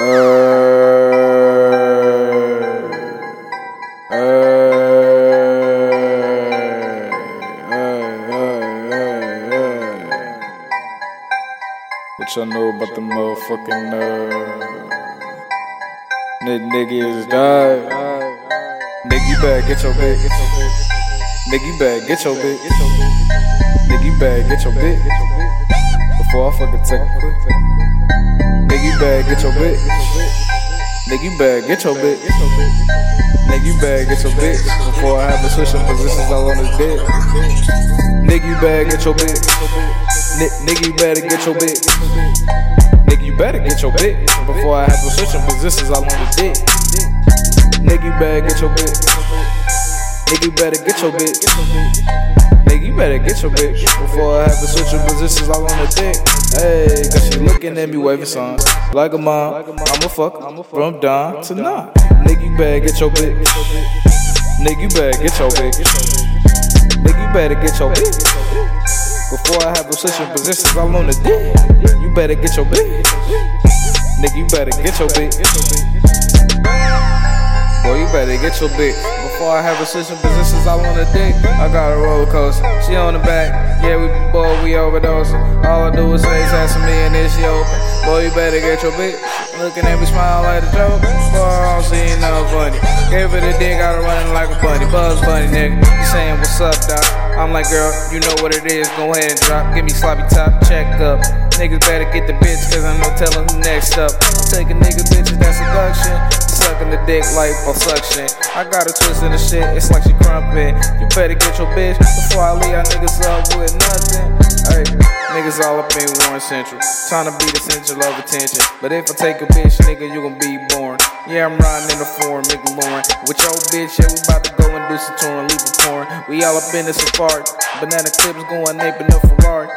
What y'all know about the motherfucking uh, Nick nigga is died? Nigga, you better get your bitch. Nigga, you better get your bitch. Nigga, you better get your bitch. Before I fucking take a quick. Nigga, you better get your bitch. Nigga, you better get your bitch. Nigga, you better get your bitch. Before I have a switching positions all on his dick. Nigga, you better get your bitch. Nigga, you better get your bitch. Nigga, you better get your bitch. Before I have a switching positions all on his dick. Nigga, you better get your bitch. Nigga, you better get your bitch. Nigga, you better get your bitch before I have to switch your positions all on the dick. Hey, cause she looking at me waving songs like a mom. I'ma fuck from dawn to night. Nigga, you better get your bitch. Nigga, you better get your bitch. Nigga, you better get your bitch before I have to switch your positions all on the dick. You better get your bitch. Nigga, you better get your bitch. Boy, you better get your bitch. Before I have a switching positions all on the dick. I got a roller coaster. She on the back. Yeah, we boy, we overdose. All I do is say it's me and then she open. Boy, you better get your bitch. Looking at me smile like a joke. Boy, I don't see nothing funny. Gave it a dick, got her running like a bunny. Bugs Bunny, nigga. You saying what's up, doc? I'm like, girl, you know what it is. Go ahead and drop. Give me sloppy top, check up. Niggas better get the bitch, cause I know tellin' who next up. I'm taking nigga bitches, that's seduction. Sucking the dick like suction. I got a twist in the shit, it's like she crumpin'. You better get your bitch before I leave y'all niggas up with nothing. Hey, niggas all up in Warren Central. Trying to be the central of attention. But if I take a bitch, nigga, you gon' be born. Yeah, I'm riding in the foreign, McLaren. With your bitch, yeah, we about to go and do some touring, leave a porn. We all up in the safari. Banana clips going ape in the Ferrari.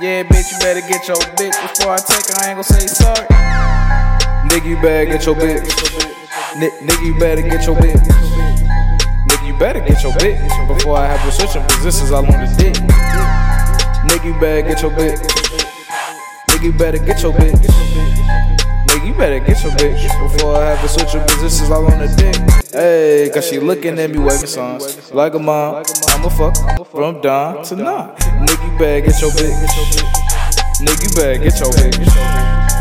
Yeah, bitch, you better get your bitch before I take her. I ain't gon' say sorry. Nigga, you better get your bitch. Nigga, you better get your bitch. Nigga, you better get your bitch before I have to switch your positions all on the dick. Nigga, you better get your bitch. Nigga, you better get your bitch. Nigga, you better get your bitch before I have to switch your positions all on the dick. Hey, cause she looking at me waving songs like a mom. I'ma fuck from dawn to night. Nigga, you better get your bitch. Nigga, you better get your bitch.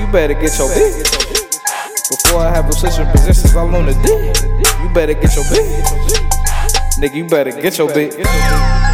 You better get your bitch. Before I have your positions all on the dick. You better get your bitch. Nigga, you better get your bitch.